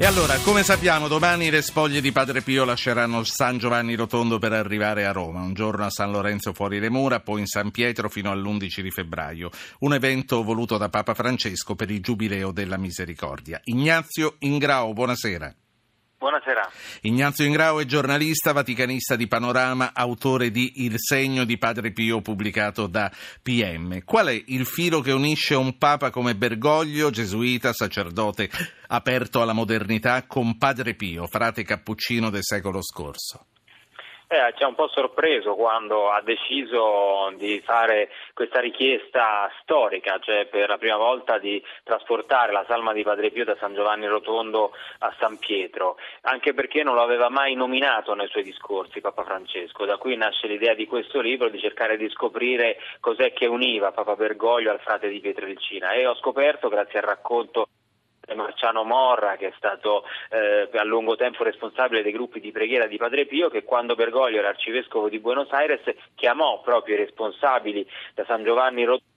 E allora, come sappiamo, domani le spoglie di Padre Pio lasceranno San Giovanni Rotondo per arrivare a Roma, un giorno a San Lorenzo fuori le mura, poi in San Pietro fino all'11 di febbraio, un evento voluto da Papa Francesco per il Giubileo della Misericordia. Ignazio Ingrao, buonasera. Buonasera. Ignazio Ingrao è giornalista, vaticanista di Panorama, autore di Il segno di Padre Pio pubblicato da PM. Qual è il filo che unisce un papa come Bergoglio, gesuita, sacerdote aperto alla modernità, con Padre Pio, frate cappuccino del secolo scorso? Eh, ci ha un po' sorpreso quando ha deciso di fare questa richiesta storica, cioè per la prima volta di trasportare la salma di Padre Pio da San Giovanni Rotondo a San Pietro, anche perché non lo aveva mai nominato nei suoi discorsi Papa Francesco, da qui nasce l'idea di questo libro di cercare di scoprire cos'è che univa Papa Bergoglio al frate di Pietrelcina. E ho scoperto grazie al racconto Marciano Morra, che è stato eh, a lungo tempo responsabile dei gruppi di preghiera di Padre Pio, che quando Bergoglio era arcivescovo di Buenos Aires chiamò proprio i responsabili da San Giovanni Rotondo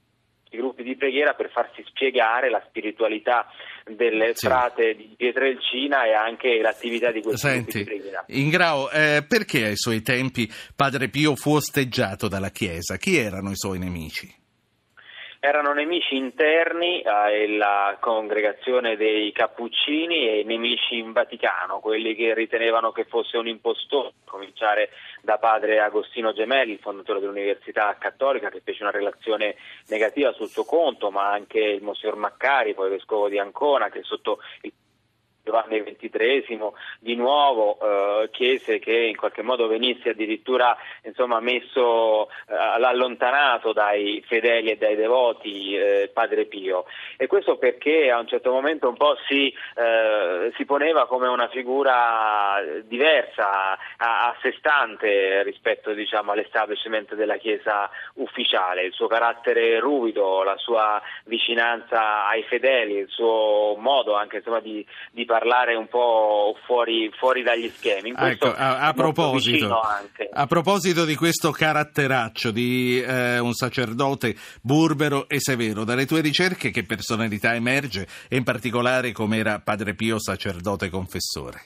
i gruppi di preghiera per farsi spiegare la spiritualità del sì. frate di Pietrelcina e anche l'attività di questi Senti, gruppi di preghiera. Ingrao, eh, perché ai suoi tempi Padre Pio fu osteggiato dalla Chiesa? Chi erano i suoi nemici? Erano nemici interni alla eh, congregazione dei Cappuccini e nemici in Vaticano, quelli che ritenevano che fosse un impostore, a cominciare da padre Agostino Gemelli, fondatore dell'Università Cattolica, che fece una relazione negativa sul suo conto, ma anche il Monsignor Maccari, poi vescovo di Ancona, che sotto il Giovanni XXIII di nuovo eh, chiese che in qualche modo venisse addirittura insomma, messo eh, allontanato dai fedeli e dai devoti eh, Padre Pio. E questo perché a un certo momento un po' si, eh, si poneva come una figura diversa, a, a sé stante rispetto diciamo, all'establishment della Chiesa ufficiale, il suo carattere ruvido, la sua vicinanza ai fedeli, il suo modo anche insomma, di, di parlare un po' fuori, fuori dagli schemi. Ecco, a, a, proposito, a, proposito, di questo caratteraccio di eh, un sacerdote burbero e severo, dalle tue ricerche che personalità emerge e in particolare come era Padre Pio sacerdote confessore?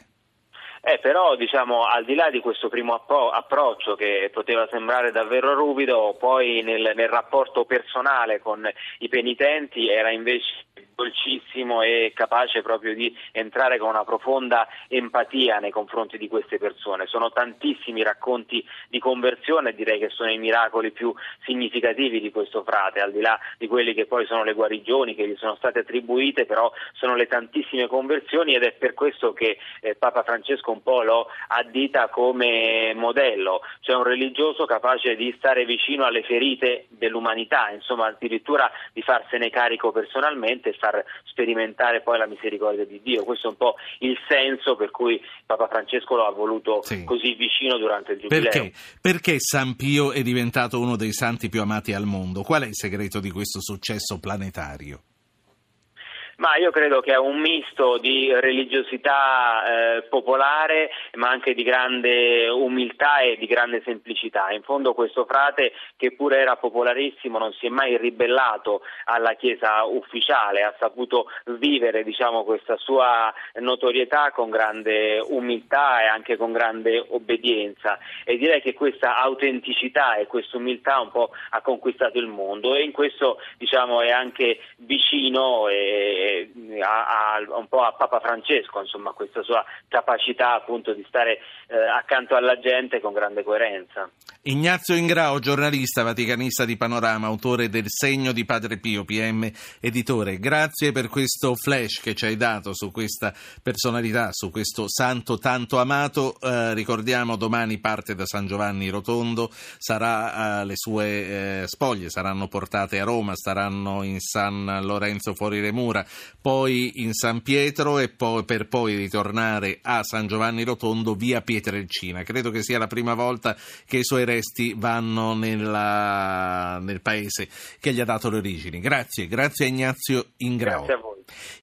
Eh, però diciamo, al di là di questo primo appro- approccio che poteva sembrare davvero ruvido, poi nel, nel rapporto personale con i penitenti era invece dolcissimo e capace proprio di entrare con una profonda empatia nei confronti di queste persone. Sono tantissimi racconti di conversione, direi che sono i miracoli più significativi di questo frate, al di là di quelli che poi sono le guarigioni che gli sono state attribuite, però sono le tantissime conversioni ed è per questo che eh, Papa Francesco un po' lo addita come modello, cioè un religioso capace di stare vicino alle ferite dell'umanità, insomma addirittura di farsene carico personalmente e far sperimentare poi la misericordia di Dio. Questo è un po' il senso per cui Papa Francesco lo ha voluto sì. così vicino durante il Giubileo. Perché? Perché San Pio è diventato uno dei santi più amati al mondo? Qual è il segreto di questo successo planetario? Ma io credo che è un misto di religiosità eh, popolare ma anche di grande umiltà e di grande semplicità. In fondo questo frate che pure era popolarissimo non si è mai ribellato alla Chiesa ufficiale, ha saputo vivere diciamo, questa sua notorietà con grande umiltà e anche con grande obbedienza e direi che questa autenticità e questa umiltà un po' ha conquistato il mondo e in questo diciamo, è anche vicino e, a, a, un po' a Papa Francesco, insomma, questa sua capacità appunto di stare eh, accanto alla gente con grande coerenza. Ignazio Ingrao, giornalista vaticanista di Panorama, autore del Segno di Padre Pio, PM editore. Grazie per questo flash che ci hai dato su questa personalità, su questo santo tanto amato. Eh, ricordiamo domani parte da San Giovanni Rotondo, sarà, eh, le sue eh, spoglie saranno portate a Roma, staranno in San Lorenzo fuori le mura poi in San Pietro e poi, per poi ritornare a San Giovanni Rotondo via Pietrelcina. Credo che sia la prima volta che i suoi resti vanno nella, nel paese che gli ha dato le origini. Grazie, grazie a Ignazio Ingrao. Grazie a voi.